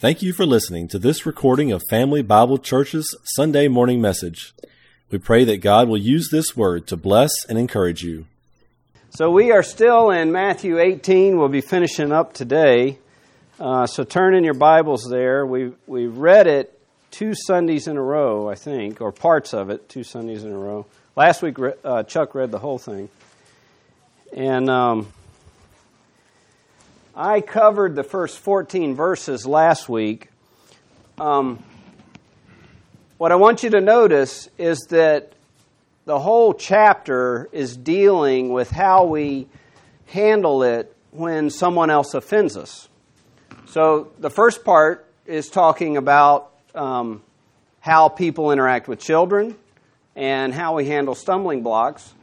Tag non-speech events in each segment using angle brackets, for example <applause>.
Thank you for listening to this recording of Family Bible Church's Sunday morning message. We pray that God will use this word to bless and encourage you. So, we are still in Matthew 18. We'll be finishing up today. Uh, so, turn in your Bibles there. We, we read it two Sundays in a row, I think, or parts of it, two Sundays in a row. Last week, uh, Chuck read the whole thing. And um, I covered the first 14 verses last week. Um, what I want you to notice is that the whole chapter is dealing with how we handle it when someone else offends us. So the first part is talking about um, how people interact with children and how we handle stumbling blocks.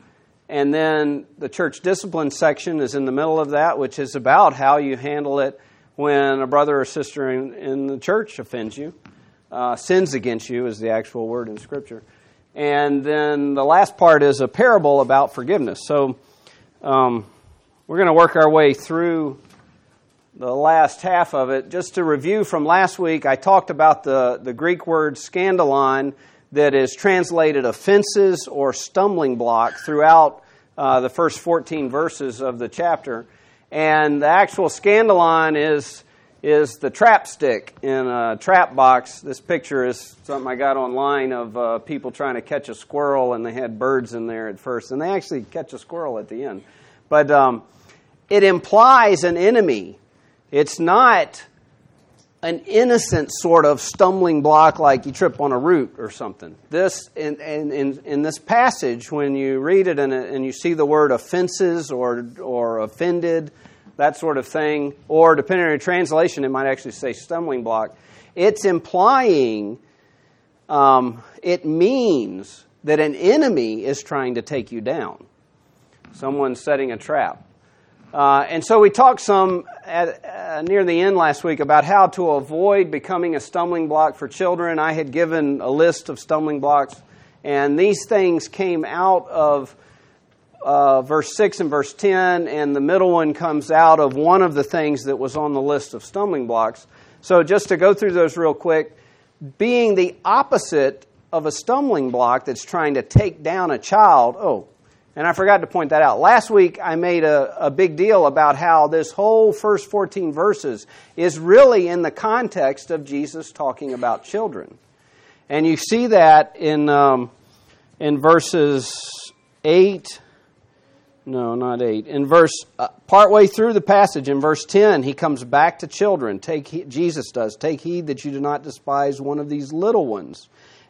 And then the church discipline section is in the middle of that, which is about how you handle it when a brother or sister in, in the church offends you. Uh, sins against you is the actual word in Scripture. And then the last part is a parable about forgiveness. So um, we're going to work our way through the last half of it. Just to review from last week, I talked about the, the Greek word scandalon that is translated offenses or stumbling block throughout uh, the first 14 verses of the chapter. And the actual scandalon is, is the trap stick in a trap box. This picture is something I got online of uh, people trying to catch a squirrel, and they had birds in there at first. And they actually catch a squirrel at the end. But um, it implies an enemy. It's not an innocent sort of stumbling block like you trip on a root or something. This in, in, in this passage, when you read it and, and you see the word offenses or, or offended, that sort of thing, or depending on your translation, it might actually say stumbling block. It's implying, um, it means that an enemy is trying to take you down. Someone's setting a trap. Uh, and so we talked some at, uh, near the end last week about how to avoid becoming a stumbling block for children. I had given a list of stumbling blocks, and these things came out of uh, verse 6 and verse 10, and the middle one comes out of one of the things that was on the list of stumbling blocks. So just to go through those real quick, being the opposite of a stumbling block that's trying to take down a child, oh, and I forgot to point that out. Last week, I made a, a, big deal about how this whole first 14 verses is really in the context of Jesus talking about children. And you see that in, um, in verses 8. No, not 8. In verse, uh, partway through the passage, in verse 10, he comes back to children. Take he- Jesus does. Take heed that you do not despise one of these little ones.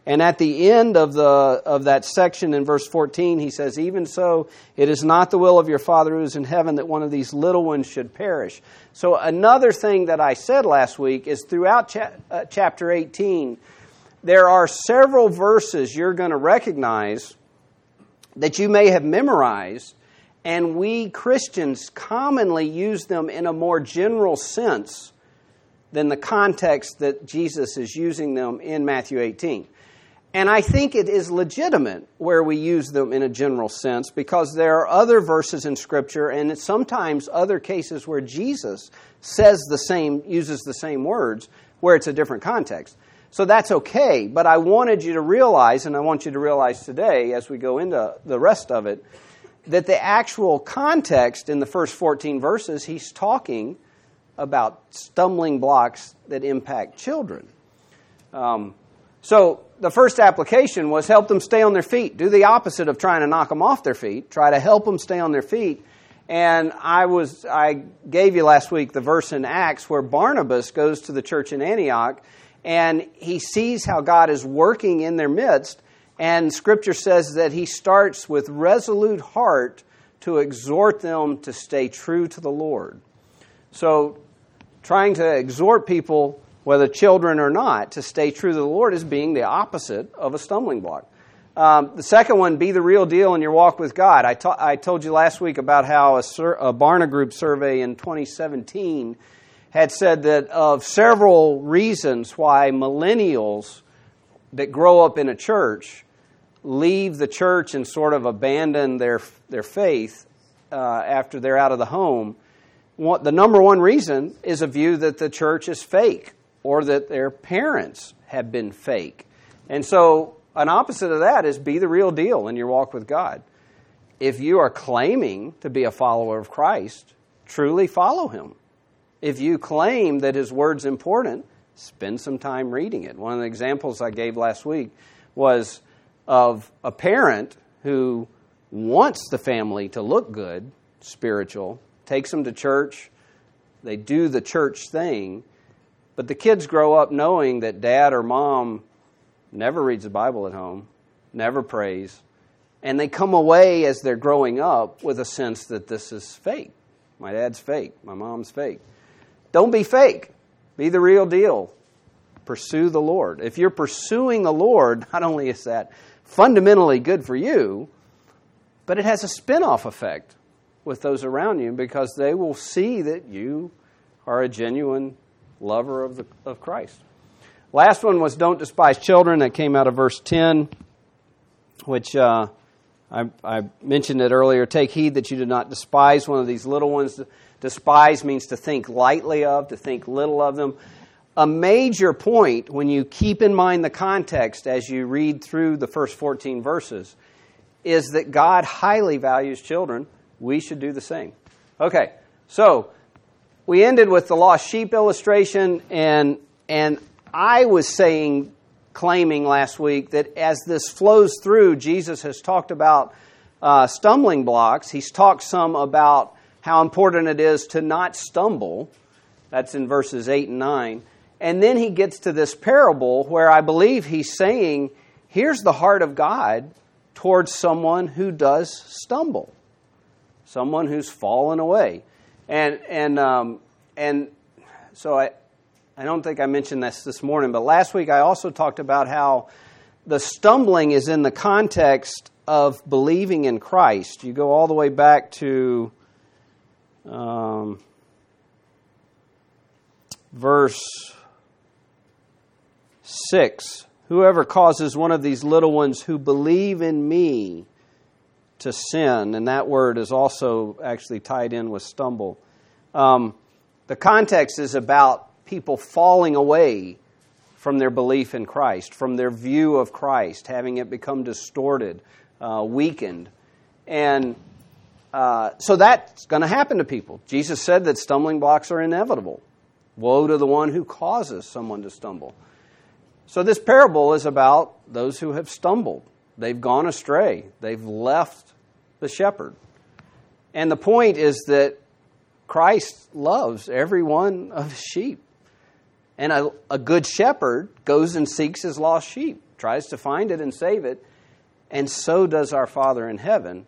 And at the end of, the, of that section in verse 14, he says, Even so, it is not the will of your Father who is in heaven that one of these little ones should perish. So, another thing that I said last week is throughout cha- uh, chapter 18, there are several verses you're going to recognize that you may have memorized, and we Christians commonly use them in a more general sense than the context that Jesus is using them in Matthew 18. And I think it is legitimate where we use them in a general sense because there are other verses in Scripture and sometimes other cases where Jesus says the same, uses the same words where it's a different context. So that's okay, but I wanted you to realize, and I want you to realize today as we go into the rest of it, that the actual context in the first 14 verses, he's talking about stumbling blocks that impact children. Um, so the first application was help them stay on their feet. Do the opposite of trying to knock them off their feet. Try to help them stay on their feet. And I was I gave you last week the verse in Acts where Barnabas goes to the church in Antioch and he sees how God is working in their midst and scripture says that he starts with resolute heart to exhort them to stay true to the Lord. So trying to exhort people whether children or not, to stay true to the Lord is being the opposite of a stumbling block. Um, the second one, be the real deal in your walk with God. I, ta- I told you last week about how a, sur- a Barna Group survey in 2017 had said that of several reasons why millennials that grow up in a church leave the church and sort of abandon their, their faith uh, after they're out of the home, what, the number one reason is a view that the church is fake or that their parents have been fake. And so, an opposite of that is be the real deal in your walk with God. If you are claiming to be a follower of Christ, truly follow him. If you claim that his word's important, spend some time reading it. One of the examples I gave last week was of a parent who wants the family to look good, spiritual, takes them to church, they do the church thing, but the kids grow up knowing that dad or mom never reads the Bible at home, never prays, and they come away as they're growing up with a sense that this is fake. My dad's fake, my mom's fake. Don't be fake. Be the real deal. Pursue the Lord. If you're pursuing the Lord, <laughs> not only is that fundamentally good for you, but it has a spin off effect with those around you because they will see that you are a genuine lover of, the, of Christ. Last one was don't despise children. That came out of verse 10, which uh, I, I, mentioned it earlier. Take heed that you do not despise one of these little ones. Despise means to think lightly of, to think little of them. A major point when you keep in mind the context as you read through the first 14 verses is that God highly values children. We should do the same. Okay, so we ended with the lost sheep illustration, and, and I was saying, claiming last week, that as this flows through, Jesus has talked about uh, stumbling blocks. He's talked some about how important it is to not stumble. That's in verses 8 and 9. And then he gets to this parable where I believe he's saying, here's the heart of God towards someone who does stumble, someone who's fallen away. And, and, um, and so I, I don't think I mentioned this this morning, but last week I also talked about how the stumbling is in the context of believing in Christ. You go all the way back to um, verse 6 Whoever causes one of these little ones who believe in me to sin, and that word is also actually tied in with stumble. Um, the context is about people falling away from their belief in Christ, from their view of Christ, having it become distorted, uh, weakened. And uh, so that's going to happen to people. Jesus said that stumbling blocks are inevitable. Woe to the one who causes someone to stumble. So this parable is about those who have stumbled. They've gone astray. They've left the shepherd. And the point is that Christ loves every one of his sheep. And a, a good shepherd goes and seeks his lost sheep, tries to find it and save it. And so does our Father in heaven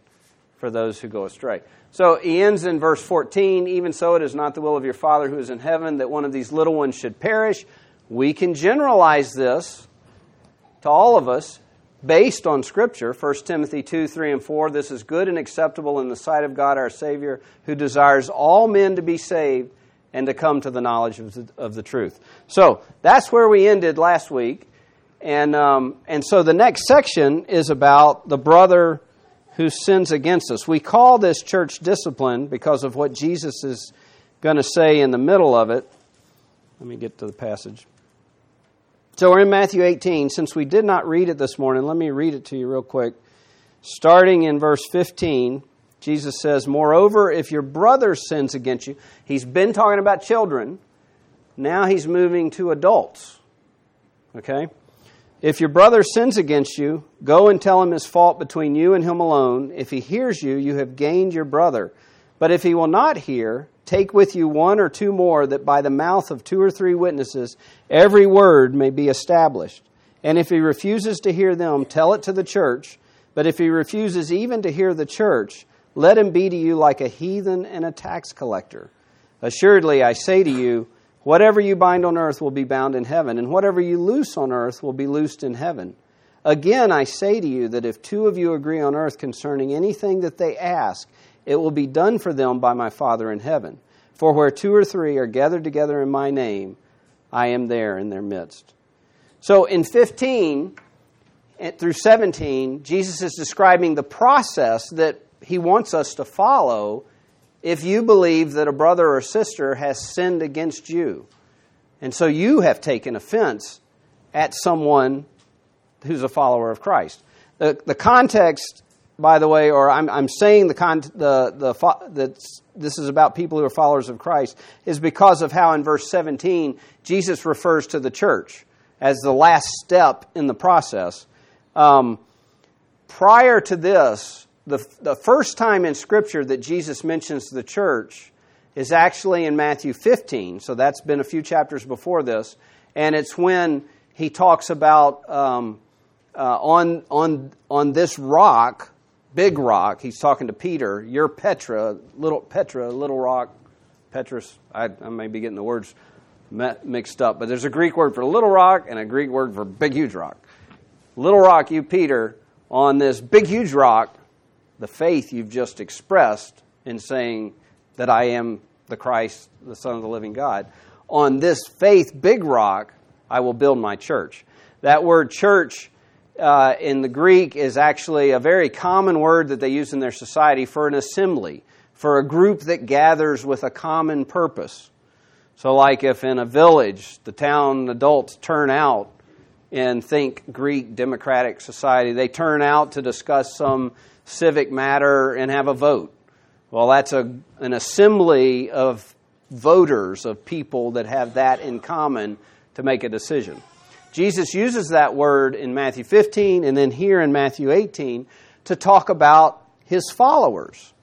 for those who go astray. So he ends in verse 14 Even so, it is not the will of your Father who is in heaven that one of these little ones should perish. We can generalize this to all of us based on Scripture 1 Timothy 2 3 and 4. This is good and acceptable in the sight of God our Savior, who desires all men to be saved and to come to the knowledge of the, of the truth. So that's where we ended last week. And, um, and so the next section is about the brother who sins against us. We call this church discipline because of what Jesus is going to say in the middle of it. Let me get to the passage. So we're in Matthew 18. Since we did not read it this morning, let me read it to you real quick. Starting in verse 15, Jesus says, Moreover, if your brother sins against you, he's been talking about children. Now he's moving to adults. Okay? If your brother sins against you, go and tell him his fault between you and him alone. If he hears you, you have gained your brother. But if he will not hear, Take with you one or two more, that by the mouth of two or three witnesses every word may be established. And if he refuses to hear them, tell it to the church. But if he refuses even to hear the church, let him be to you like a heathen and a tax collector. Assuredly, I say to you, whatever you bind on earth will be bound in heaven, and whatever you loose on earth will be loosed in heaven. Again, I say to you that if two of you agree on earth concerning anything that they ask, it will be done for them by my Father in heaven. For where two or three are gathered together in my name, I am there in their midst. So in 15 through 17, Jesus is describing the process that he wants us to follow if you believe that a brother or sister has sinned against you. And so you have taken offense at someone who's a follower of Christ. The, the context, by the way, or I'm, I'm saying the, con, the, the, that this is about people who are followers of Christ, is because of how in verse 17 Jesus refers to the church as the last step in the process. Um, prior to this, the, the first time in Scripture that Jesus mentions the church is actually in Matthew 15. So that's been a few chapters before this. And it's when he talks about um, uh, on, on, on this rock, big rock, he's talking to Peter, you're Petra, little Petra, little rock, Petrus. I, I may be getting the words mixed up, but there's a Greek word for little rock and a Greek word for big, huge rock. Little rock, you, Peter, on this big, huge rock, the faith you've just expressed in saying that I am the Christ, the Son of the living God. On this faith, big rock, I will build my church. That word church uh, in the Greek is actually a very common word that they use in their society for an assembly, for a group that gathers with a common purpose. So, like if in a village the town adults turn out and think Greek democratic society, they turn out to discuss some civic matter and have a vote. Well, that's a, an assembly of voters, of people that have that in common to make a decision. Jesus uses that word in Matthew 15 and then here in Matthew 18 to talk about his followers.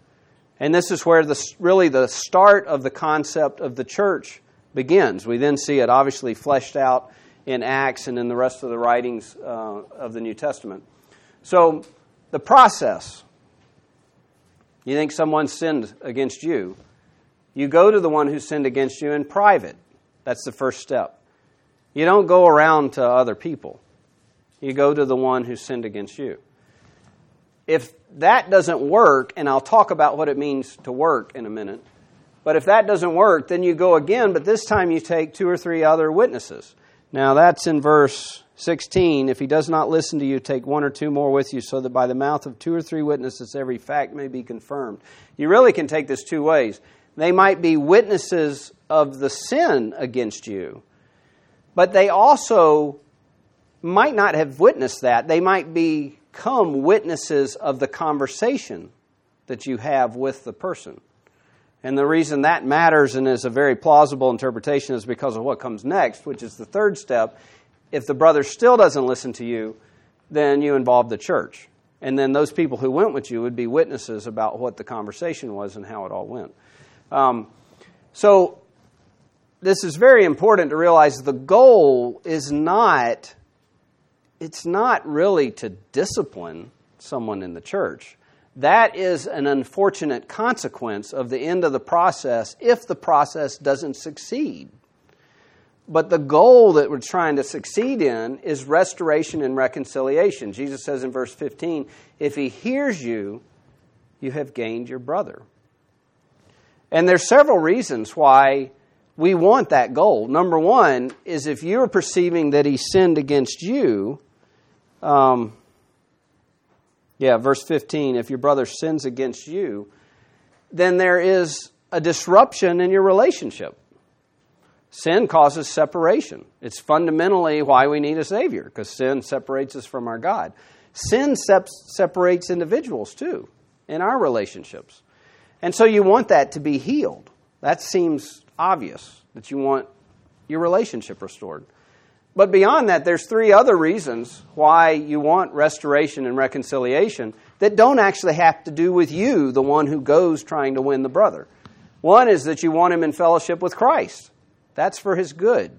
And this is where the, really the start of the concept of the church begins. We then see it obviously fleshed out in Acts and in the rest of the writings uh, of the New Testament. So, the process you think someone sinned against you, you go to the one who sinned against you in private. That's the first step. You don't go around to other people. You go to the one who sinned against you. If that doesn't work, and I'll talk about what it means to work in a minute, but if that doesn't work, then you go again, but this time you take two or three other witnesses. Now that's in verse 16. If he does not listen to you, take one or two more with you, so that by the mouth of two or three witnesses every fact may be confirmed. You really can take this two ways. They might be witnesses of the sin against you, but they also might not have witnessed that. They might become witnesses of the conversation that you have with the person. And the reason that matters and is a very plausible interpretation is because of what comes next, which is the third step. If the brother still doesn't listen to you, then you involve the church. And then those people who went with you would be witnesses about what the conversation was and how it all went. Um, so this is very important to realize the goal is not it's not really to discipline someone in the church. That is an unfortunate consequence of the end of the process if the process doesn't succeed. But the goal that we're trying to succeed in is restoration and reconciliation. Jesus says in verse 15 if he hears you you have gained your brother. And there's several reasons why we want that goal. Number one is if you're perceiving that he sinned against you, um, yeah, verse 15, if your brother sins against you, then there is a disruption in your relationship. Sin causes separation. It's fundamentally why we need a Savior, because sin separates us from our God. Sin sep- separates individuals too in our relationships. And so you want that to be healed. That seems obvious that you want your relationship restored. But beyond that, there's three other reasons why you want restoration and reconciliation that don't actually have to do with you, the one who goes trying to win the brother. One is that you want him in fellowship with Christ. That's for his good.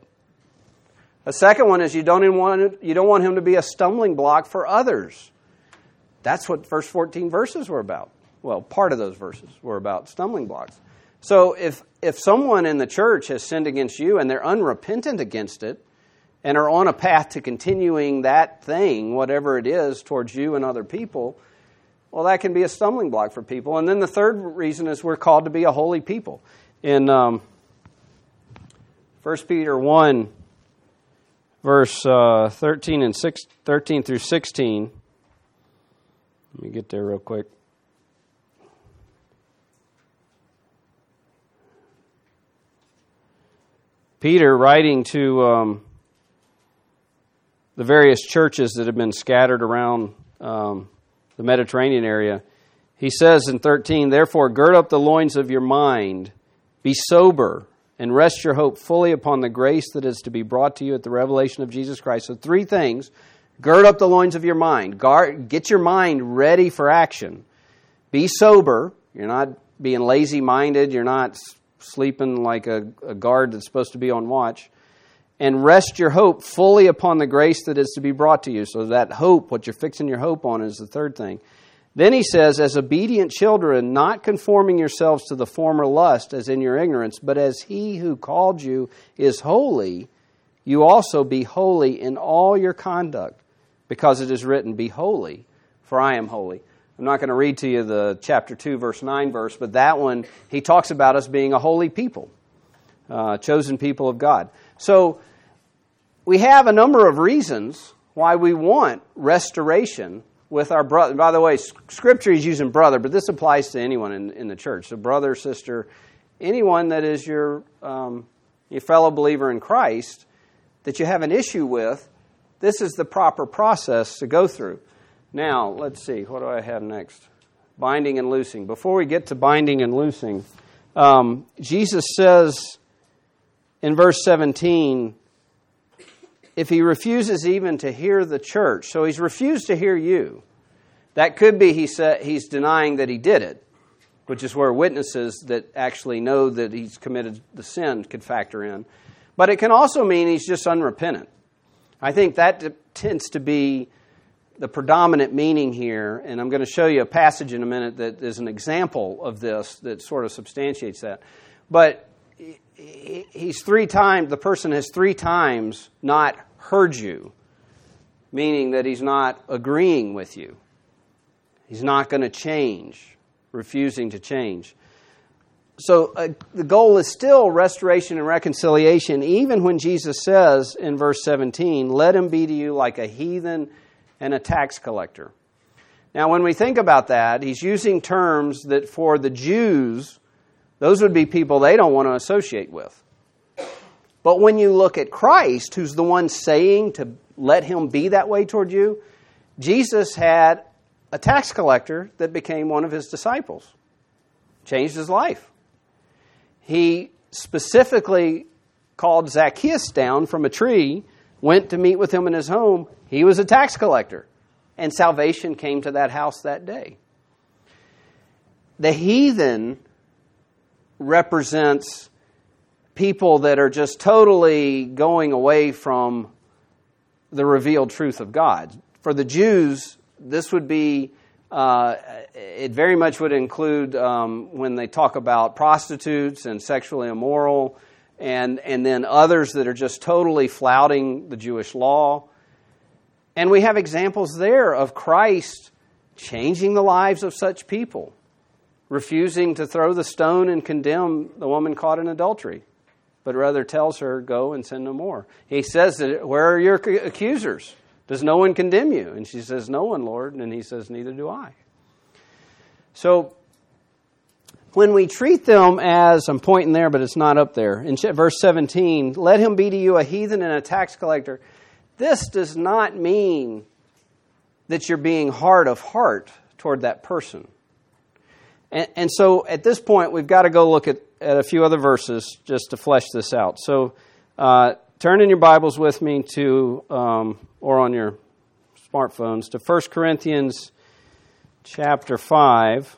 A second one is you don't, want, you don't want him to be a stumbling block for others. That's what first 14 verses were about. Well, part of those verses were about stumbling blocks. So if if someone in the church has sinned against you and they're unrepentant against it and are on a path to continuing that thing, whatever it is, towards you and other people, well, that can be a stumbling block for people. And then the third reason is we're called to be a holy people. In um, 1 Peter 1, verse uh, 13, and 6, 13 through 16, let me get there real quick. Peter, writing to um, the various churches that have been scattered around um, the Mediterranean area, he says in 13, Therefore, gird up the loins of your mind, be sober, and rest your hope fully upon the grace that is to be brought to you at the revelation of Jesus Christ. So, three things. Gird up the loins of your mind, Guard, get your mind ready for action, be sober. You're not being lazy minded, you're not sleeping like a, a guard that's supposed to be on watch. And rest your hope fully upon the grace that is to be brought to you. So, that hope, what you're fixing your hope on, is the third thing. Then he says, As obedient children, not conforming yourselves to the former lust as in your ignorance, but as he who called you is holy, you also be holy in all your conduct, because it is written, Be holy, for I am holy. I'm not going to read to you the chapter 2, verse 9 verse, but that one, he talks about us being a holy people, uh, chosen people of God. So we have a number of reasons why we want restoration with our brother. By the way, Scripture is using brother, but this applies to anyone in, in the church. So, brother, sister, anyone that is your, um, your fellow believer in Christ that you have an issue with, this is the proper process to go through. Now, let's see, what do I have next? Binding and loosing. Before we get to binding and loosing, um, Jesus says in verse 17, if he refuses even to hear the church, so he's refused to hear you, that could be he said, he's denying that he did it, which is where witnesses that actually know that he's committed the sin could factor in. But it can also mean he's just unrepentant. I think that tends to be the predominant meaning here, and I'm going to show you a passage in a minute that is an example of this that sort of substantiates that. But he's three times, the person has three times not heard you, meaning that he's not agreeing with you. He's not going to change, refusing to change. So uh, the goal is still restoration and reconciliation, even when Jesus says in verse 17, Let him be to you like a heathen and a tax collector. Now, when we think about that, he's using terms that for the Jews, those would be people they don't want to associate with. But when you look at Christ, who's the one saying to let him be that way toward you, Jesus had a tax collector that became one of his disciples, changed his life. He specifically called Zacchaeus down from a tree, went to meet with him in his home, he was a tax collector, and salvation came to that house that day. The heathen represents people that are just totally going away from the revealed truth of God. For the Jews, this would be, uh, it very much would include um, when they talk about prostitutes and sexually immoral, and, and then others that are just totally flouting the Jewish law. And we have examples there of Christ changing the lives of such people, refusing to throw the stone and condemn the woman caught in adultery, but rather tells her, Go and sin no more. He says, Where are your accusers? Does no one condemn you? And she says, No one, Lord. And he says, Neither do I. So, when we treat them as, I'm pointing there, but it's not up there, in verse 17, let him be to you a heathen and a tax collector this does not mean that you're being hard of heart toward that person. And, and, so at this point, we've got to go look at, at a few other verses just to flesh this out. So uh, turn in your Bibles with me to, um, or on your smartphones, to 1 Corinthians chapter 5.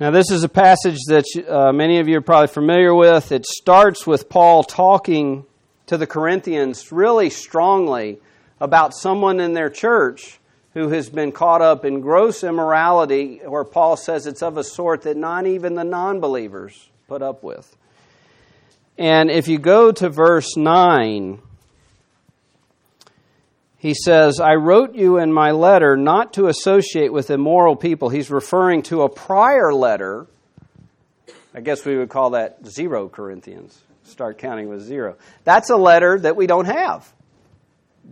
Now, this is a passage that uh, many of you are probably familiar with. It starts with Paul talking to the Corinthians really strongly about someone in their church who has been caught up in gross immorality, where Paul says it's of a sort that not even the non believers put up with. And if you go to verse 9, he says, I wrote you in my letter not to associate with immoral people. He's referring to a prior letter. I guess we would call that zero Corinthians. Start counting with zero. That's a letter that we don't have.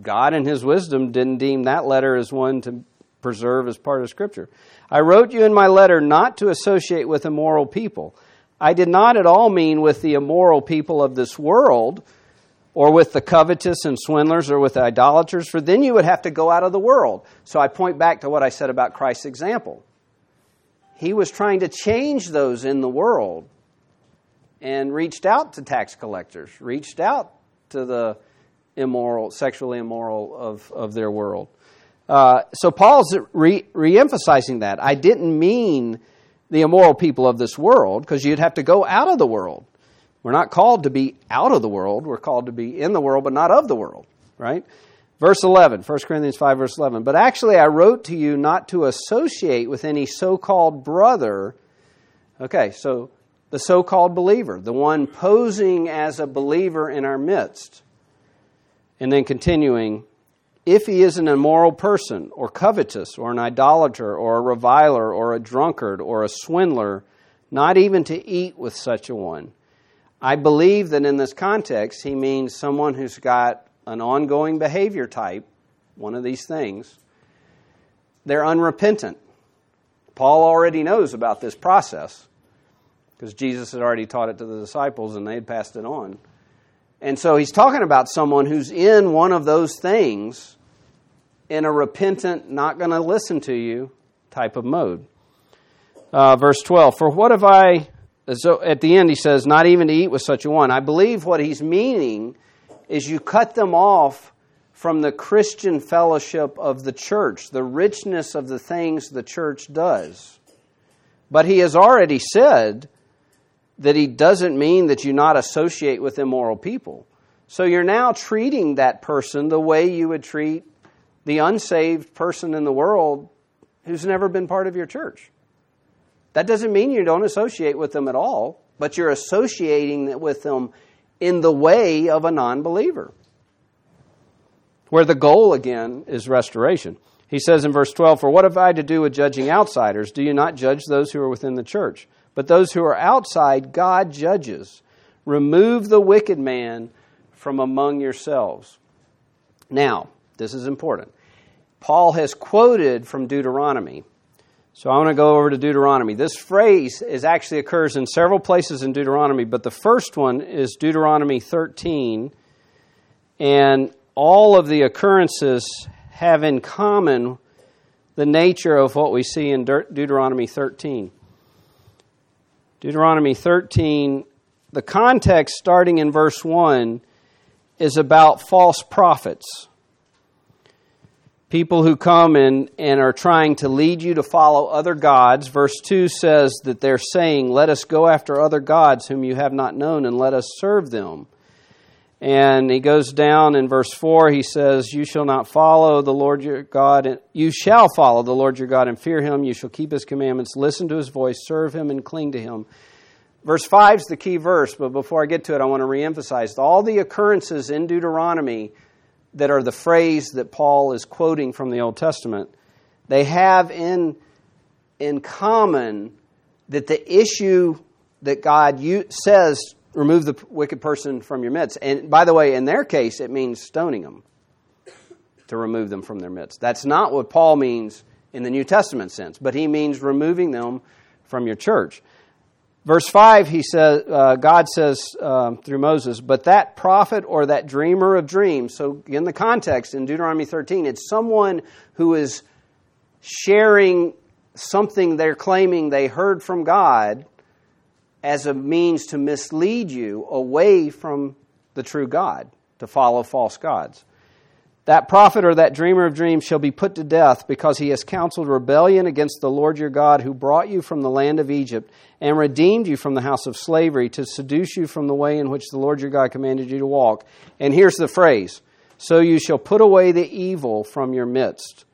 God, in His wisdom, didn't deem that letter as one to preserve as part of Scripture. I wrote you in my letter not to associate with immoral people. I did not at all mean with the immoral people of this world, or with the covetous and swindlers, or with idolaters, for then you would have to go out of the world. So I point back to what I said about Christ's example. He was trying to change those in the world and reached out to tax collectors, reached out to the immoral, sexually immoral of, of their world. Uh, so Paul's re, emphasizing that. I didn't mean the immoral people of this world, because you'd have to go out of the world. We're not called to be out of the world. We're called to be in the world, but not of the world, right? Verse 11, 1 Corinthians 5, verse 11. But actually, I wrote to you not to associate with any so called brother. Okay, so the so called believer, the one posing as a believer in our midst. And then continuing, if he is an immoral person, or covetous, or an idolater, or a reviler, or a drunkard, or a swindler, not even to eat with such a one. I believe that in this context, he means someone who's got an ongoing behavior type, one of these things. They're unrepentant. Paul already knows about this process because Jesus had already taught it to the disciples and they had passed it on. And so he's talking about someone who's in one of those things in a repentant, not going to listen to you type of mode. Uh, verse 12 For what have I. So at the end, he says, Not even to eat with such a one. I believe what he's meaning is you cut them off from the Christian fellowship of the church, the richness of the things the church does. But he has already said that he doesn't mean that you not associate with immoral people. So you're now treating that person the way you would treat the unsaved person in the world who's never been part of your church. That doesn't mean you don't associate with them at all, but you're associating with them in the way of a non believer, where the goal again is restoration. He says in verse 12, For what have I to do with judging outsiders? Do you not judge those who are within the church? But those who are outside, God judges. Remove the wicked man from among yourselves. Now, this is important. Paul has quoted from Deuteronomy. So I want to go over to Deuteronomy. This phrase is actually occurs in several places in Deuteronomy, but the first one is Deuteronomy 13. And all of the occurrences have in common the nature of what we see in De- Deuteronomy 13. Deuteronomy 13, the context starting in verse 1 is about false prophets. People who come and, and are trying to lead you to follow other gods. Verse 2 says that they're saying, Let us go after other gods whom you have not known, and let us serve them. And he goes down in verse 4, he says, You shall not follow the Lord your God, you shall follow the Lord your God and fear him. You shall keep his commandments, listen to his voice, serve him, and cling to him. Verse 5 is the key verse, but before I get to it, I want to reemphasize all the occurrences in Deuteronomy that are the phrase that Paul is quoting from the Old Testament. They have in, in common that the issue that God says remove the wicked person from your midst. And by the way, in their case, it means stoning them to remove them from their midst. That's not what Paul means in the New Testament sense, but he means removing them from your church. Verse 5, he says, uh, God says um, through Moses, but that prophet or that dreamer of dreams, so in the context in Deuteronomy 13, it's someone who is sharing something they're claiming they heard from God as a means to mislead you away from the true God, to follow false gods. That prophet or that dreamer of dreams shall be put to death because he has counseled rebellion against the Lord your God who brought you from the land of Egypt and redeemed you from the house of slavery to seduce you from the way in which the Lord your God commanded you to walk. And here's the phrase So you shall put away the evil from your midst,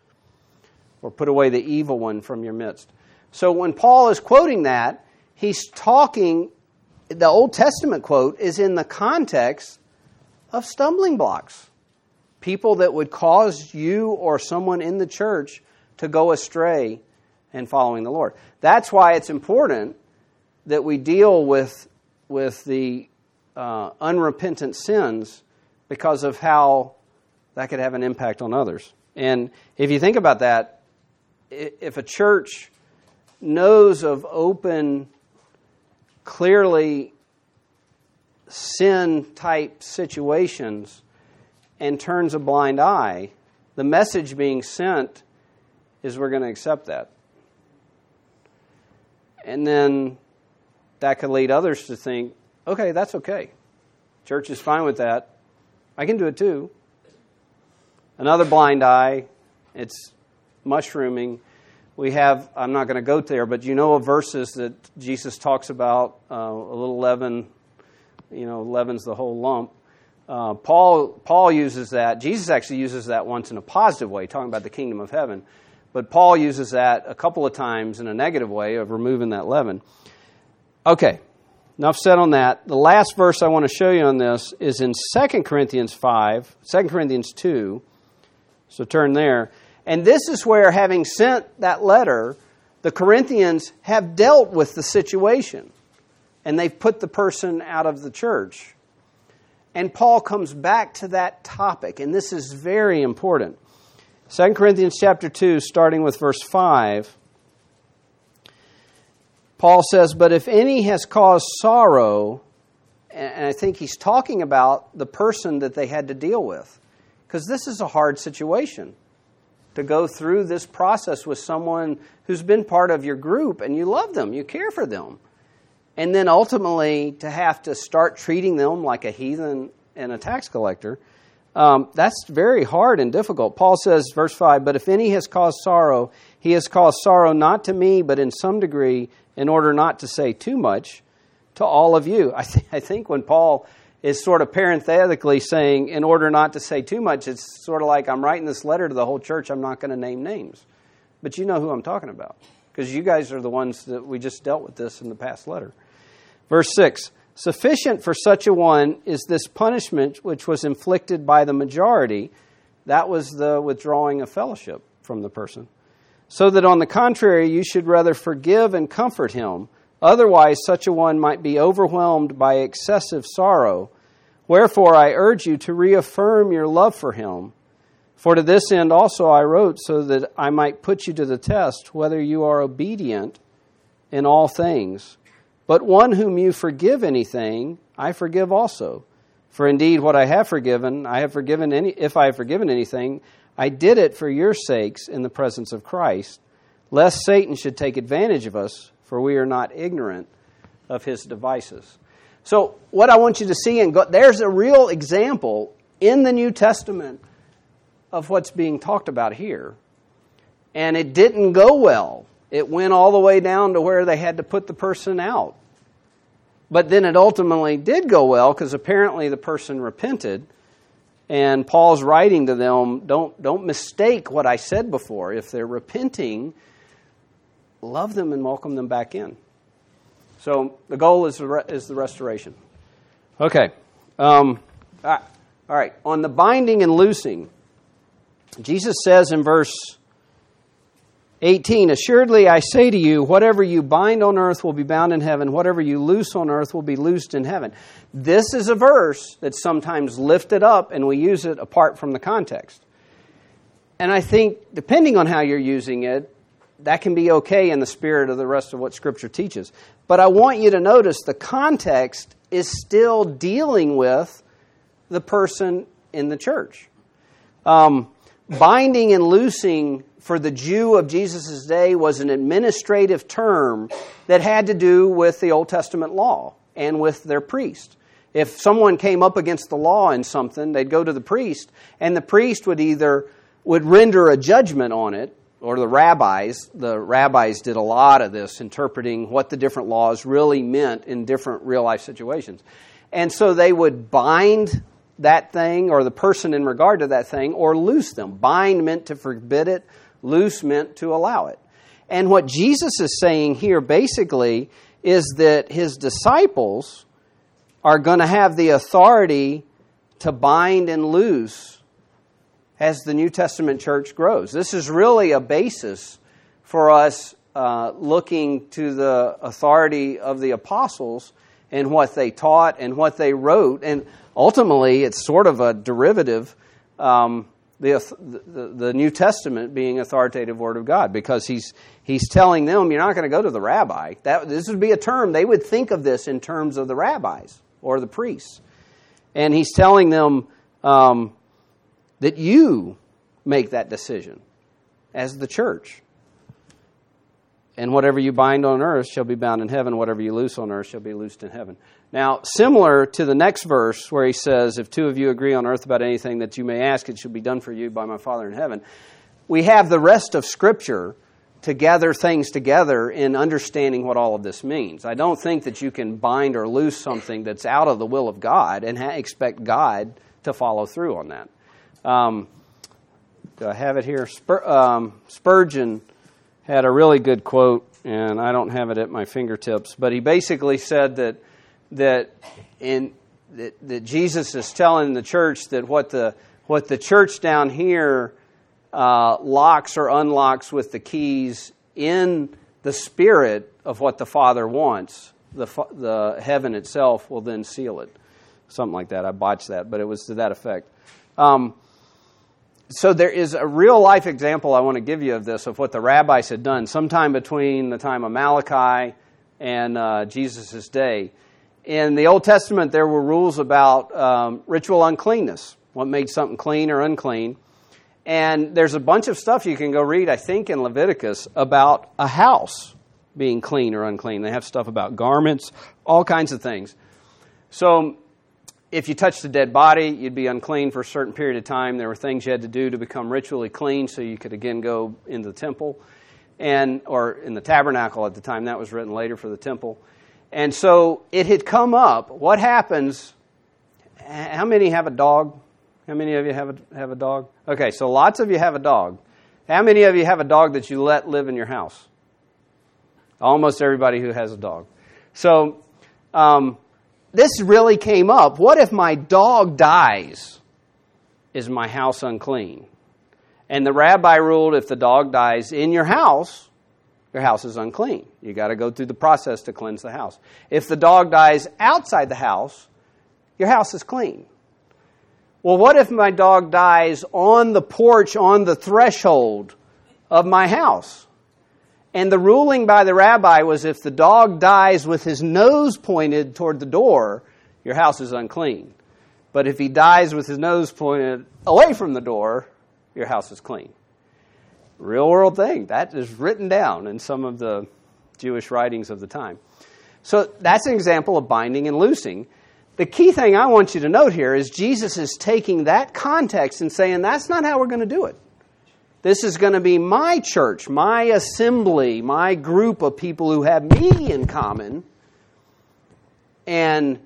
or put away the evil one from your midst. So when Paul is quoting that, he's talking, the Old Testament quote is in the context of stumbling blocks. People that would cause you or someone in the church to go astray in following the Lord. That's why it's important that we deal with, with the uh, unrepentant sins because of how that could have an impact on others. And if you think about that, if a church knows of open clearly sin type situations and turns a blind eye, the message being sent is we're going to accept that. And then that could lead others to think, okay, that's okay. Church is fine with that. I can do it too. Another blind eye, it's mushrooming. We have, I'm not going to go there, but you know verses that Jesus talks about uh, a little leaven, you know, leaven's the whole lump. Uh, Paul, Paul uses that. Jesus actually uses that once in a positive way, talking about the kingdom of heaven. But Paul uses that a couple of times in a negative way of removing that leaven. Okay, enough said on that. The last verse I want to show you on this is in 2 Corinthians 5, 2 Corinthians 2. So turn there. And this is where, having sent that letter, the Corinthians have dealt with the situation. And they've put the person out of the church. And Paul comes back to that topic, and this is very important. 2 Corinthians chapter 2, starting with verse 5. Paul says, But if any has caused sorrow, and I think he's talking about the person that they had to deal with, because this is a hard situation to go through this process with someone who's been part of your group and you love them, you care for them. And then ultimately to have to start treating them like a heathen and a tax collector, um, that's very hard and difficult. Paul says, verse 5, But if any has caused sorrow, he has caused sorrow not to me, but in some degree, in order not to say too much, to all of you. I, th- I think when Paul is sort of parenthetically saying, in order not to say too much, it's sort of like I'm writing this letter to the whole church, I'm not going to name names. But you know who I'm talking about, because you guys are the ones that we just dealt with this in the past letter. Verse 6 Sufficient for such a one is this punishment which was inflicted by the majority. That was the withdrawing of fellowship from the person. So that on the contrary, you should rather forgive and comfort him. Otherwise, such a one might be overwhelmed by excessive sorrow. Wherefore, I urge you to reaffirm your love for him. For to this end also I wrote, so that I might put you to the test whether you are obedient in all things. But one whom you forgive anything, I forgive also. For indeed, what I have forgiven, I have forgiven any, if I have forgiven anything, I did it for your sakes in the presence of Christ, lest Satan should take advantage of us, for we are not ignorant of his devices. So, what I want you to see, and there's a real example in the New Testament of what's being talked about here. And it didn't go well it went all the way down to where they had to put the person out. But then it ultimately did go well because apparently the person repented. And Paul's writing to them don't, don't mistake what I said before. If they're repenting, love them and welcome them back in. So the goal is the, is the restoration. Okay. Um, all right. On the binding and loosing, Jesus says in verse 18 Assuredly I say to you, whatever you bind on earth will be bound in heaven, whatever you loose on earth will be loosed in heaven. This is a verse that's sometimes lifted up and we use it apart from the context. And I think, depending on how you're using it, that can be okay in the spirit of the rest of what Scripture teaches. But I want you to notice the context is still dealing with the person in the church. Um, binding and loosing for the Jew of Jesus' day was an administrative term that had to do with the Old Testament law and with their priest. If someone came up against the law in something, they'd go to the priest, and the priest would either would render a judgment on it, or the rabbis. The rabbis did a lot of this, interpreting what the different laws really meant in different real life situations. And so they would bind that thing or the person in regard to that thing or loose them. Bind meant to forbid it, Loose meant to allow it. And what Jesus is saying here basically is that his disciples are going to have the authority to bind and loose as the New Testament church grows. This is really a basis for us uh, looking to the authority of the apostles and what they taught and what they wrote. And ultimately, it's sort of a derivative. Um, the, the, the New Testament being authoritative Word of God because he's, he's telling them you're not going to go to the rabbi. That, this would be a term, they would think of this in terms of the rabbis or the priests. And he's telling them um, that you make that decision as the church. And whatever you bind on earth shall be bound in heaven, whatever you loose on earth shall be loosed in heaven. Now, similar to the next verse where he says, If two of you agree on earth about anything that you may ask, it shall be done for you by my Father in heaven. We have the rest of Scripture to gather things together in understanding what all of this means. I don't think that you can bind or loose something that's out of the will of God and ha- expect God to follow through on that. Um, do I have it here? Spur, um, Spurgeon had a really good quote, and I don't have it at my fingertips, but he basically said that that in that, that Jesus is telling the church that what the what the church down here uh, locks or unlocks with the keys in the spirit of what the Father wants, the the heaven itself will then seal it. Something like that. I botched that, but it was to that effect. Um, so there is a real life example I want to give you of this of what the rabbis had done sometime between the time of Malachi and uh, Jesus' day. In the Old Testament, there were rules about um, ritual uncleanness, what made something clean or unclean. And there's a bunch of stuff you can go read, I think, in Leviticus about a house being clean or unclean. They have stuff about garments, all kinds of things. So if you touched a dead body, you'd be unclean for a certain period of time. There were things you had to do to become ritually clean so you could again go into the temple and or in the tabernacle at the time that was written later for the temple. And so it had come up. What happens? How many have a dog? How many of you have a, have a dog? Okay, so lots of you have a dog. How many of you have a dog that you let live in your house? Almost everybody who has a dog. So, um, this really came up. What if my dog dies? Is my house unclean? And the rabbi ruled if the dog dies in your house, your house is unclean. You got to go through the process to cleanse the house. If the dog dies outside the house, your house is clean. Well, what if my dog dies on the porch, on the threshold of my house? And the ruling by the rabbi was if the dog dies with his nose pointed toward the door, your house is unclean. But if he dies with his nose pointed away from the door, your house is clean. Real world thing. That is written down in some of the Jewish writings of the time. So that's an example of binding and loosing. The key thing I want you to note here is Jesus is taking that context and saying that's not how we're going to do it. This is going to be my church, my assembly, my group of people who have me in common. And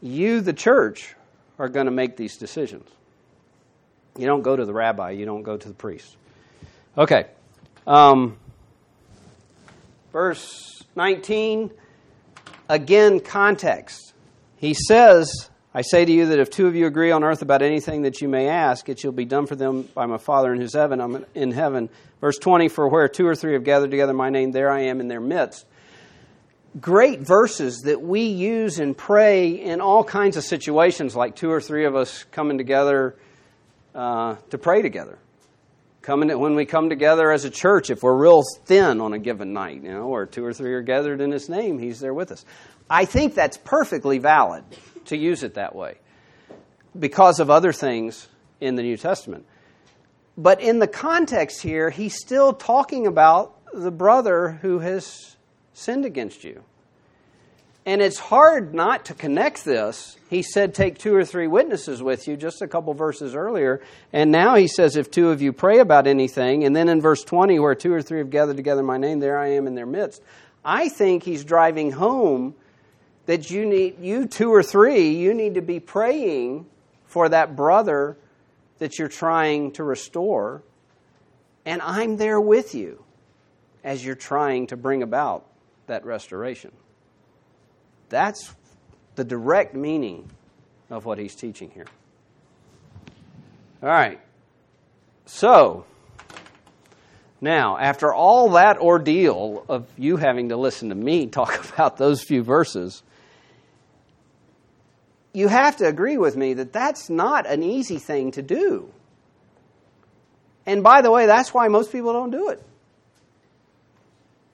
you, the church, are going to make these decisions. You don't go to the rabbi, you don't go to the priest. Okay. Um, verse 19, again, context. He says, I say to you that if two of you agree on earth about anything that you may ask, it shall be done for them by my Father in whose heaven. I'm in heaven. Verse 20, for where two or three have gathered together my name, there I am in their midst. Great verses that we use and pray in all kinds of situations, like two or three of us coming together uh, to pray together. Coming when we come together as a church, if we're real thin on a given night, you know, or two or three are gathered in His name, He's there with us. I think that's perfectly valid to use it that way because of other things in the New Testament. But in the context here, he's still talking about the brother who has sinned against you. And it's hard not to connect this. He said, Take two or three witnesses with you just a couple verses earlier. And now he says, If two of you pray about anything. And then in verse 20, where two or three have gathered together my name, there I am in their midst. I think he's driving home that you need, you two or three, you need to be praying for that brother that you're trying to restore. And I'm there with you as you're trying to bring about that restoration. That's the direct meaning of what he's teaching here. All right. So, now, after all that ordeal of you having to listen to me <laughs> talk about those few verses, you have to agree with me that that's not an easy thing to do. And by the way, that's why most people don't do it.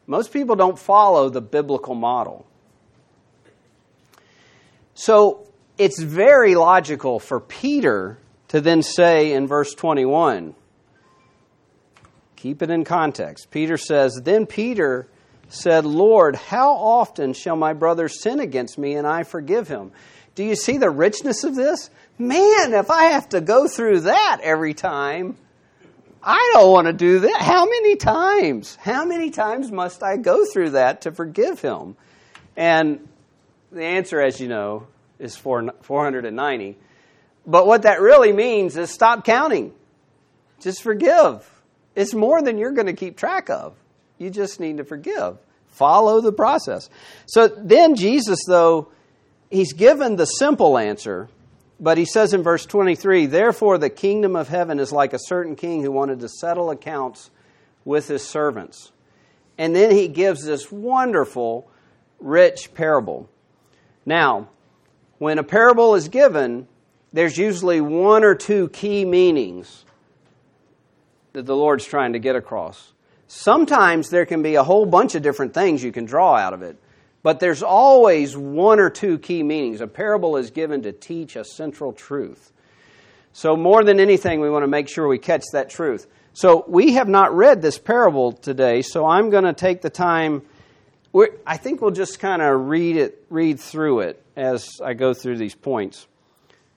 Most people don't follow the biblical model. So it's very logical for Peter to then say in verse 21, keep it in context. Peter says, Then Peter said, Lord, how often shall my brother sin against me and I forgive him? Do you see the richness of this? Man, if I have to go through that every time, I don't want to do that. How many times? How many times must I go through that to forgive him? And the answer, as you know, is 490. But what that really means is stop counting. Just forgive. It's more than you're going to keep track of. You just need to forgive. Follow the process. So then Jesus, though, he's given the simple answer, but he says in verse 23 Therefore, the kingdom of heaven is like a certain king who wanted to settle accounts with his servants. And then he gives this wonderful, rich parable. Now, when a parable is given, there's usually one or two key meanings that the Lord's trying to get across. Sometimes there can be a whole bunch of different things you can draw out of it, but there's always one or two key meanings. A parable is given to teach a central truth. So, more than anything, we want to make sure we catch that truth. So, we have not read this parable today, so I'm going to take the time. I think we'll just kind of read it, read through it as I go through these points.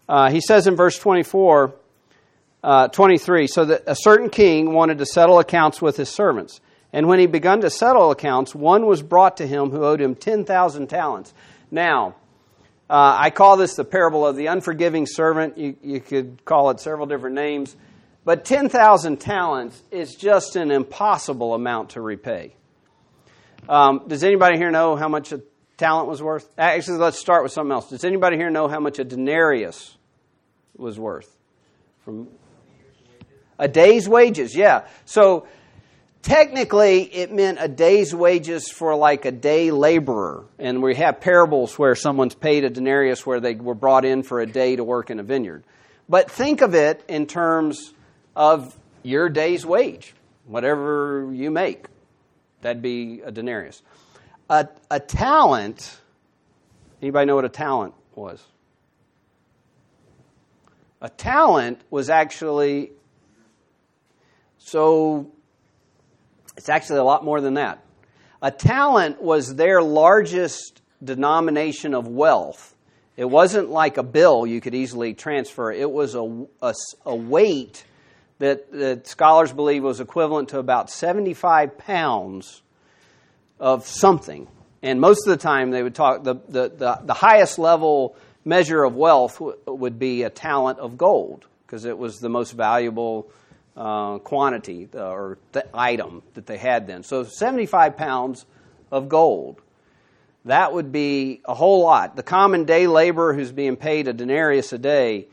Uh, he says in verse 24, uh, 23 So that a certain king wanted to settle accounts with his servants. And when he begun to settle accounts, one was brought to him who owed him 10,000 talents. Now, uh, I call this the parable of the unforgiving servant. You, you could call it several different names. But 10,000 talents is just an impossible amount to repay. Um, does anybody here know how much a talent was worth? Actually, let's start with something else. Does anybody here know how much a denarius was worth? From a day's wages, yeah. So technically, it meant a day's wages for like a day laborer. And we have parables where someone's paid a denarius where they were brought in for a day to work in a vineyard. But think of it in terms of your day's wage, whatever you make. That'd be a denarius. A, a talent, anybody know what a talent was? A talent was actually so it's actually a lot more than that. A talent was their largest denomination of wealth. It wasn't like a bill you could easily transfer, it was a, a, a weight that, that scholars believe was equivalent to about 75 pounds of something. And most of the time, they would talk, the, the, the, the highest level measure of wealth w- would be a talent of gold, because it was the most valuable uh, quantity uh, or item that they had then. So 75 pounds of gold. That would be a whole lot. The common day laborer who's being paid a denarius a day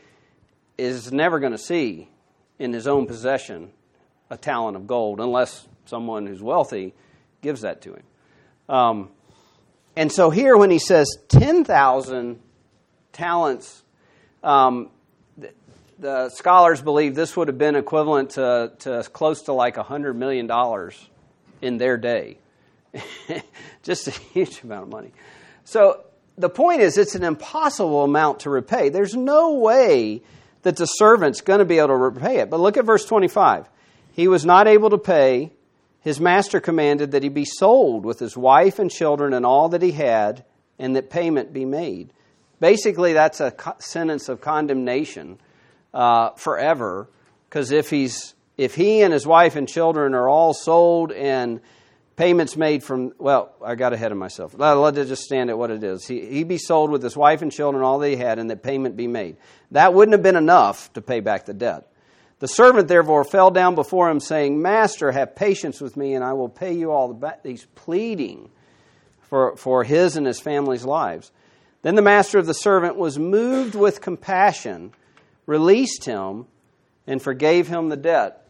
is never going to see in his own possession a talent of gold unless someone who's wealthy gives that to him. Um, and so here, when he says 10,000 talents, um, the scholars believe this would have been equivalent to, to close to like $100 million in their day. <laughs> Just a huge amount of money. So the point is, it's an impossible amount to repay. There's no way that the servant's going to be able to repay it. But look at verse 25. He was not able to pay. His master commanded that he be sold with his wife and children and all that he had, and that payment be made. Basically, that's a sentence of condemnation uh, forever. Because if he's if he and his wife and children are all sold and payments made from well, I got ahead of myself. Let, let it just stand at what it is. He he be sold with his wife and children, all they had, and that payment be made. That wouldn't have been enough to pay back the debt. The servant therefore fell down before him, saying, Master, have patience with me, and I will pay you all the back. He's pleading for, for his and his family's lives. Then the master of the servant was moved with compassion released him, and forgave him the debt.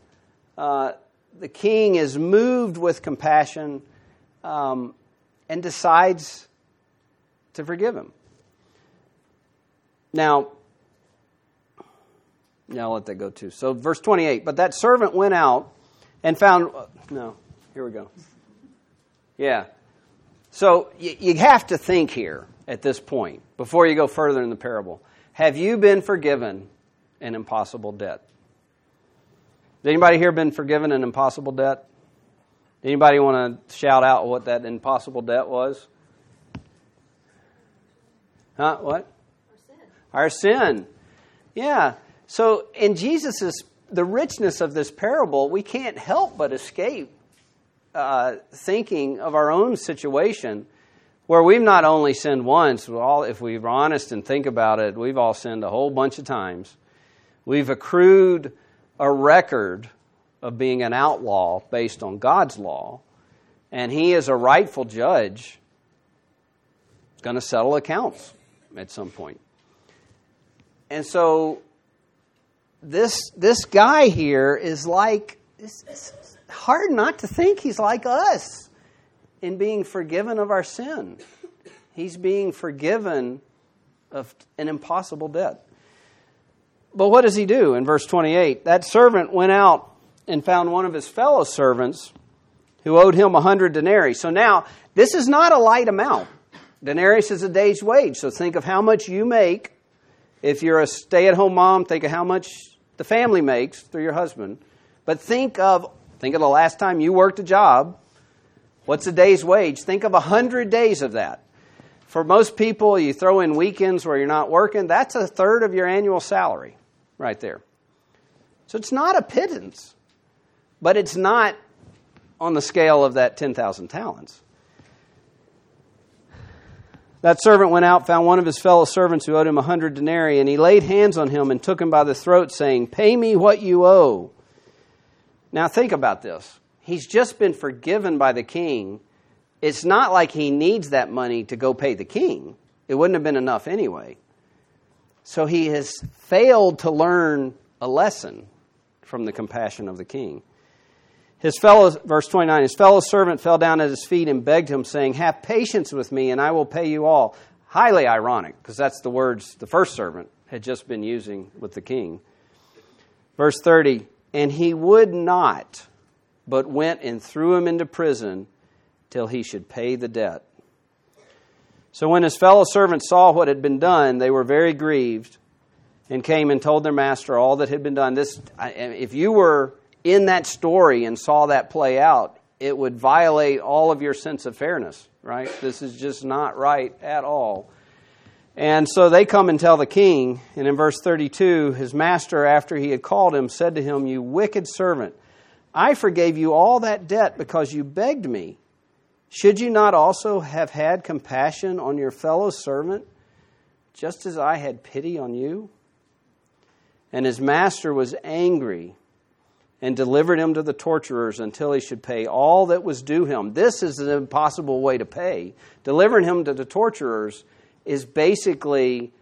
Uh, the king is moved with compassion um, and decides to forgive him. Now, Yeah, I'll let that go too. So, verse 28. But that servant went out and found. No, here we go. Yeah. So, you, you have to think here at this point, before you go further in the parable. Have you been forgiven an impossible debt? Has anybody here been forgiven an impossible debt? Anybody want to shout out what that impossible debt was? Huh? What? Our sin. Our sin. Yeah. So in Jesus's the richness of this parable, we can't help but escape uh, thinking of our own situation, where we've not only sinned once. All, if we're honest and think about it, we've all sinned a whole bunch of times. We've accrued a record of being an outlaw based on God's law, and He is a rightful judge. Going to settle accounts at some point. And so this this guy here is like it's, it's hard not to think he's like us in being forgiven of our sin. He's being forgiven of an impossible debt. But what does he do in verse 28? That servant went out and found one of his fellow servants who owed him a hundred denarii. So now, this is not a light amount. Denarius is a day's wage. So think of how much you make. If you're a stay at home mom, think of how much the family makes through your husband. But think of think of the last time you worked a job. What's a day's wage? Think of a hundred days of that. For most people, you throw in weekends where you're not working, that's a third of your annual salary right there. So it's not a pittance, but it's not on the scale of that 10,000 talents. That servant went out, found one of his fellow servants who owed him a hundred denarii, and he laid hands on him and took him by the throat, saying, Pay me what you owe. Now think about this. He's just been forgiven by the king. It's not like he needs that money to go pay the king. It wouldn't have been enough anyway. So he has failed to learn a lesson from the compassion of the king. His fellow, verse 29, his fellow servant fell down at his feet and begged him, saying, Have patience with me, and I will pay you all. Highly ironic, because that's the words the first servant had just been using with the king. Verse 30, and he would not, but went and threw him into prison till he should pay the debt. So when his fellow servants saw what had been done, they were very grieved and came and told their master all that had been done. This, if you were in that story and saw that play out, it would violate all of your sense of fairness, right? This is just not right at all. And so they come and tell the king, and in verse 32, his master, after he had called him, said to him, You wicked servant, I forgave you all that debt because you begged me. Should you not also have had compassion on your fellow servant, just as I had pity on you? And his master was angry and delivered him to the torturers until he should pay all that was due him. This is an impossible way to pay. Delivering him to the torturers is basically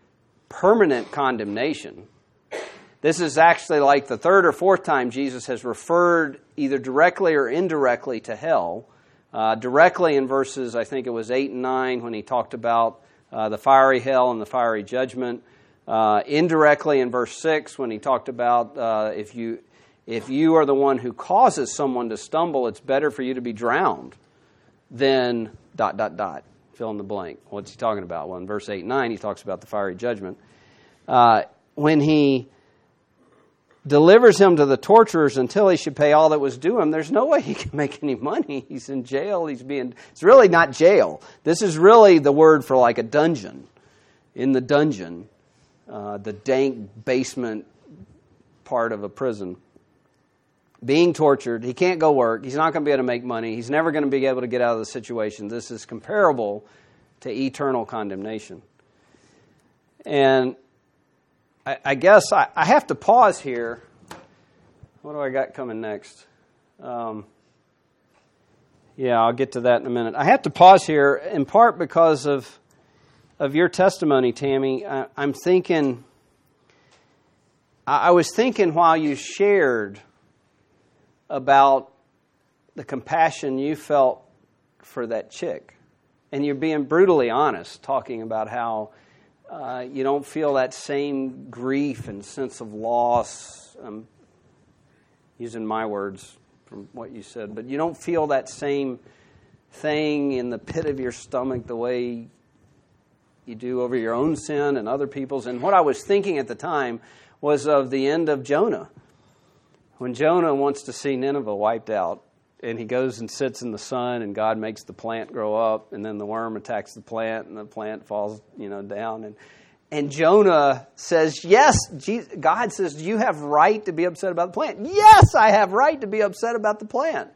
permanent condemnation. This is actually like the third or fourth time Jesus has referred either directly or indirectly to hell. Uh, directly in verses, I think it was 8 and 9, when he talked about uh, the fiery hell and the fiery judgment. Uh, indirectly in verse 6, when he talked about uh, if you if you are the one who causes someone to stumble, it's better for you to be drowned than dot, dot, dot. Fill in the blank. What's he talking about? Well, in verse 8 and 9, he talks about the fiery judgment. Uh, when he delivers him to the torturers until he should pay all that was due him, there's no way he <laughs> can make any money. He's in jail. He's being, it's really not jail. This is really the word for like a dungeon. In the dungeon, uh, the dank basement part of a prison being tortured. He can't go work. He's not going to be able to make money. He's never going to be able to get out of the situation. This is comparable to eternal condemnation. And I, I guess I, I, have to pause here. What do I got coming next? Um, yeah, I'll get to that in a minute. I have to pause here in part because of of your testimony, Tammy. I, I'm thinking. I was thinking while you shared about the compassion you felt for that chick. And you're being brutally honest, talking about how uh, you don't feel that same grief and sense of loss. I'm using my words from what you said, but you don't feel that same thing in the pit of your stomach the way you do over your own sin and other people's. And what I was thinking at the time was of the end of Jonah. When Jonah wants to see Nineveh wiped out, and he goes and sits in the sun, and God makes the plant grow up, and then the worm attacks the plant, and the plant falls, you know, down. And and Jonah says, "Yes." God says, "Do you have right to be upset about the plant?" Yes, I have right to be upset about the plant.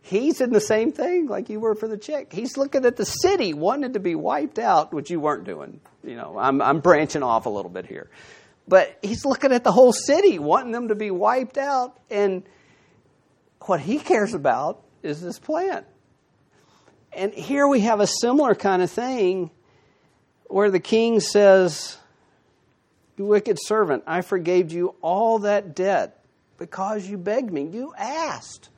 He's in the same thing like you were for the chick. He's looking at the city wanting to be wiped out, which you weren't doing. You know, I'm, I'm branching off a little bit here. But he's looking at the whole city wanting them to be wiped out. And what he cares about is this plant. And here we have a similar kind of thing where the king says, You wicked servant, I forgave you all that debt because you begged me. You asked.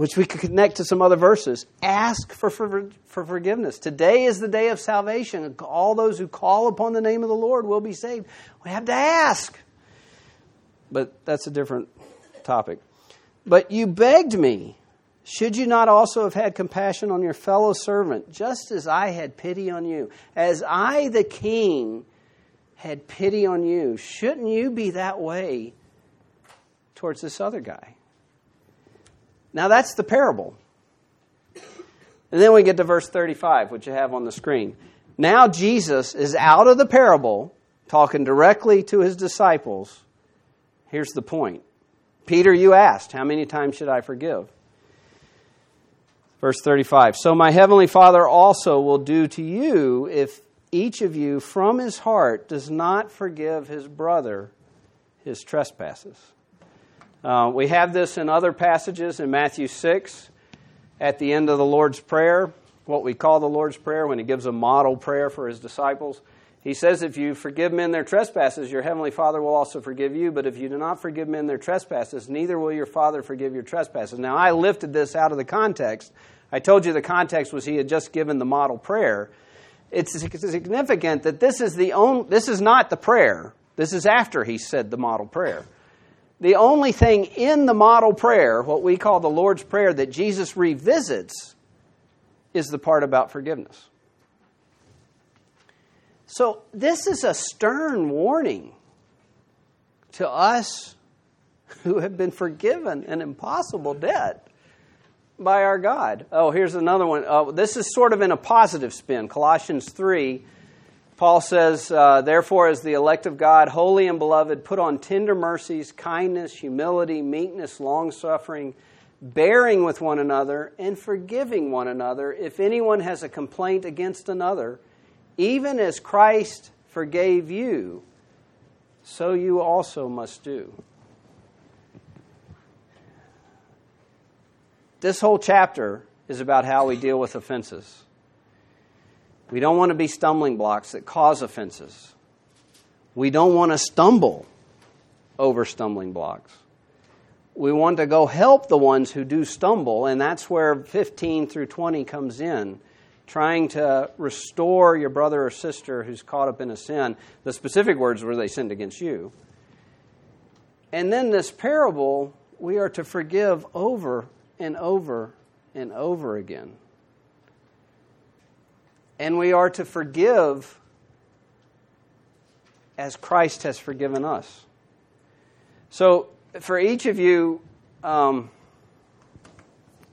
which we could connect to some other verses. Ask for, for, for forgiveness. Today is the day of salvation. All those who call upon the name of the Lord will be saved. We have to ask. But that's a different topic. But you begged me. Should you not also have had compassion on your fellow servant, just as I had pity on you? As I, the king, had pity on you, shouldn't you be that way towards this other guy? Now that's the parable. And then we get to verse 35, which you have on the screen. Now Jesus is out of the parable, talking directly to his disciples. Here's the point Peter, you asked, How many times should I forgive? Verse 35 So my heavenly Father also will do to you if each of you from his heart does not forgive his brother his trespasses. Uh, we have this in other passages in Matthew 6 at the end of the Lord's Prayer, what we call the Lord's Prayer when he gives a model prayer for his disciples. He says, If you forgive men their trespasses, your heavenly Father will also forgive you. But if you do not forgive men their trespasses, neither will your Father forgive your trespasses. Now, I lifted this out of the context. I told you the context was he had just given the model prayer. It's significant that this is, the only, this is not the prayer. This is after he said the model prayer the only thing in the model prayer, what we call the Lord's Prayer, that Jesus revisits is the part about forgiveness. So, this is a stern warning to us who have been forgiven an impossible debt by our God. Oh, here's another one. Uh, this is sort of in a positive spin. Colossians 3 Paul says, uh, Therefore, as the elect of God, holy and beloved, put on tender mercies, kindness, humility, meekness, long suffering, bearing with one another, and forgiving one another if anyone has a complaint against another, even as Christ forgave you, so you also must do. This whole chapter is about how we deal with offenses. We don't want to be stumbling blocks that cause offenses. We don't want to stumble over stumbling blocks. We want to go help the ones who do stumble, and that's where 15 through 20 comes in, trying to restore your brother or sister who's caught up in a sin. The specific words were they sinned against you. And then this parable, we are to forgive over and over and over again and we are to forgive as Christ has forgiven us. So, for each of you, um,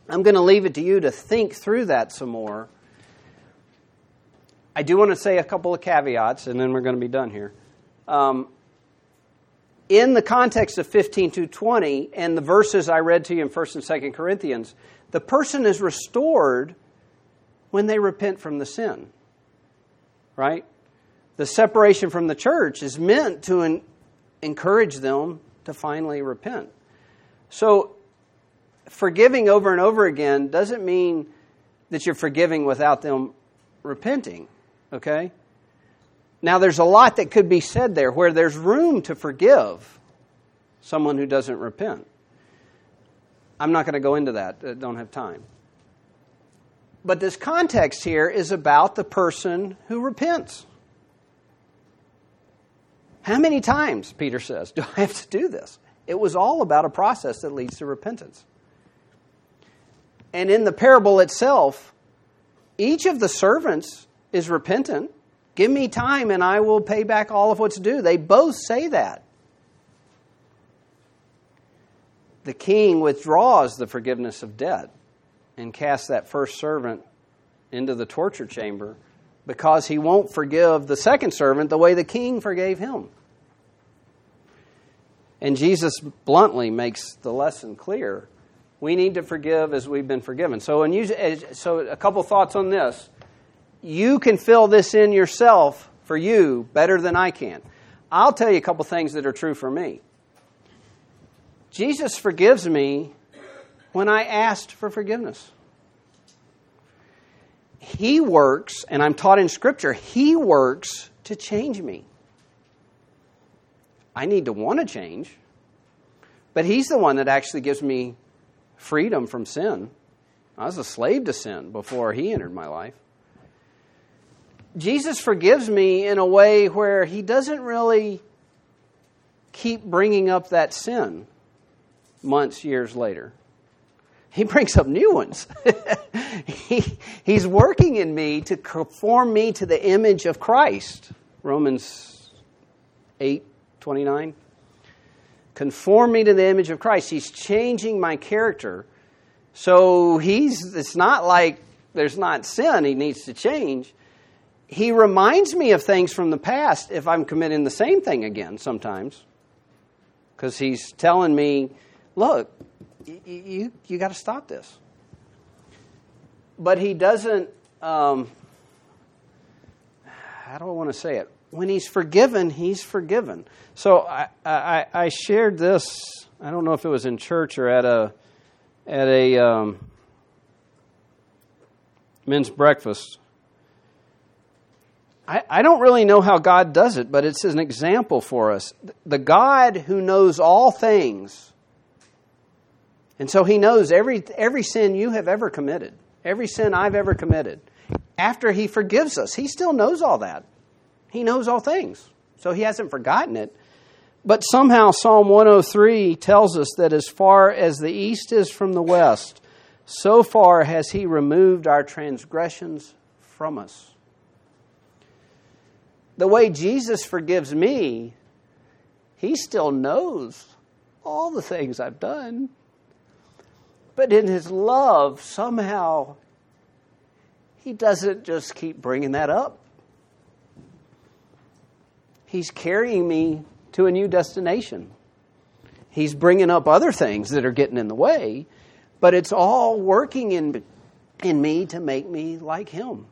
I'm going to leave it to you to think through that some more. I do want to say a couple of caveats, and then we're going to be done here. Um, in the context of 15 to 20 and the verses I read to you in 1st and 2nd Corinthians, the person is restored when they repent from the sin. Right? The separation from the church is meant to en- encourage them to finally repent. So, forgiving over and over again doesn't mean that you're forgiving without them repenting. Okay? Now, there's a lot that could be said there where there's room to forgive someone who doesn't repent. I'm not going to go into that, I don't have time. But this context here is about the person who repents. How many times, Peter says, do I have to do this? It was all about a process that leads to repentance. And in the parable itself, each of the servants is repentant. Give me time and I will pay back all of what's due. They both say that. The king withdraws the forgiveness of debt and casts that first servant into the torture chamber because he won't forgive the second servant the way the king forgave him. And Jesus bluntly makes the lesson clear. We need to forgive as we've been forgiven. So, you, so a couple thoughts on this. You can fill this in yourself for you better than I can. I'll tell you a couple things that are true for me. Jesus forgives me when I asked for forgiveness. He works, and I'm taught in Scripture, He works to change me. I need to want to change, but He's the one that actually gives me freedom from sin. I was a slave to sin before He entered my life. Jesus forgives me in a way where He doesn't really keep bringing up that sin months, years later. He brings up new ones. <laughs> he, he's working in me to conform me to the image of Christ. Romans 8 29. Conform me to the image of Christ. He's changing my character. So he's it's not like there's not sin he needs to change. He reminds me of things from the past if I'm committing the same thing again sometimes. Because he's telling me, look, you, you, you got to stop this. But he doesn't, um, how do I want to say it? When he's forgiven, he's forgiven. So I, I, I shared this, I don't know if it was in church or at a, at a um, men's breakfast. I, I don't really know how God does it, but it's an example for us. The God who knows all things and so he knows every, every sin you have ever committed, every sin I've ever committed. After he forgives us, he still knows all that. He knows all things. So he hasn't forgotten it. But somehow Psalm 103 tells us that as far as the east is from the west, so far has he removed our transgressions from us. The way Jesus forgives me, he still knows all the things I've done. But in his love, somehow, he doesn't just keep bringing that up. He's carrying me to a new destination. He's bringing up other things that are getting in the way, but it's all working in, in me to make me like him.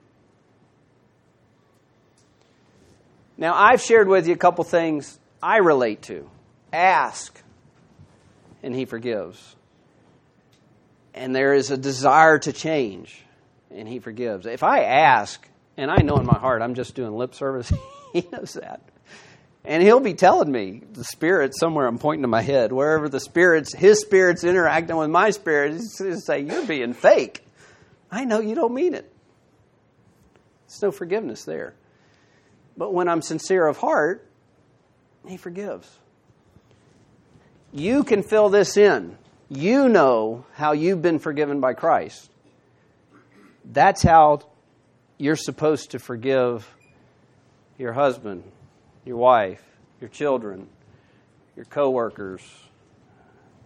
Now, I've shared with you a couple things I relate to. Ask, and he forgives and there is a desire to change, and He forgives. If I ask, and I know in my heart I'm just doing lip service, <laughs> He knows that. And He'll be telling me, the Spirit, somewhere I'm pointing to my head, wherever the Spirit's, His Spirit's interacting with my Spirit, He's say, You're being fake. I know you don't mean it. There's no forgiveness there. But when I'm sincere of heart, He forgives. You can fill this in you know how you've been forgiven by Christ. That's how you're supposed to forgive your husband, your wife, your children, your coworkers,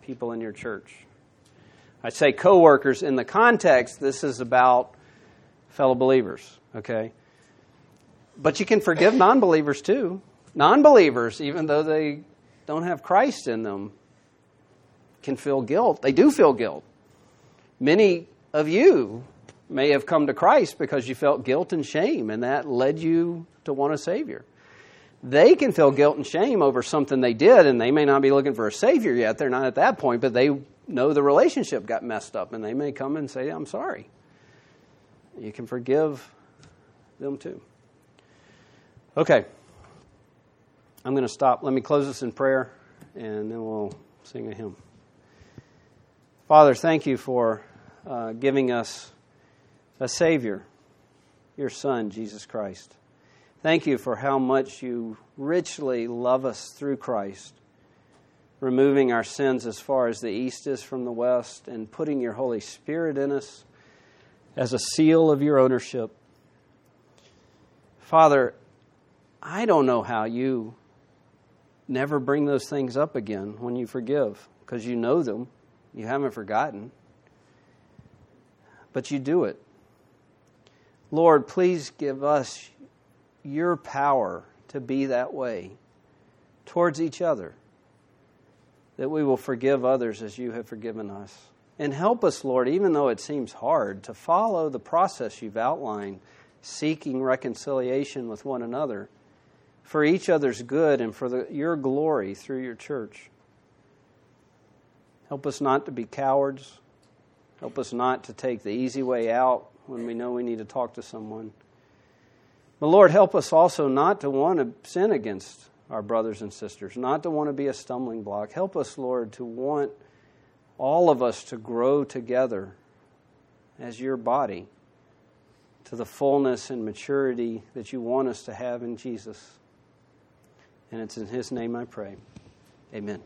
people in your church. I say coworkers in the context this is about fellow believers, okay? But you can forgive non-believers too. Non-believers even though they don't have Christ in them can feel guilt. They do feel guilt. Many of you may have come to Christ because you felt guilt and shame, and that led you to want a Savior. They can feel guilt and shame over something they did, and they may not be looking for a Savior yet. They're not at that point, but they know the relationship got messed up, and they may come and say, I'm sorry. You can forgive them too. Okay. I'm going to stop. Let me close this in prayer, and then we'll sing a hymn. Father, thank you for uh, giving us a Savior, your Son, Jesus Christ. Thank you for how much you richly love us through Christ, removing our sins as far as the east is from the west, and putting your Holy Spirit in us as a seal of your ownership. Father, I don't know how you never bring those things up again when you forgive, because you know them, you haven't forgotten, but you do it. Lord, please give us your power to be that way towards each other, that we will forgive others as you have forgiven us. And help us, Lord, even though it seems hard, to follow the process you've outlined, seeking reconciliation with one another for each other's good and for the, your glory through your church. Help us not to be cowards. Help us not to take the easy way out when we know we need to talk to someone. But Lord, help us also not to want to sin against our brothers and sisters, not to want to be a stumbling block. Help us, Lord, to want all of us to grow together as your body to the fullness and maturity that you want us to have in Jesus. And it's in His name I pray. Amen.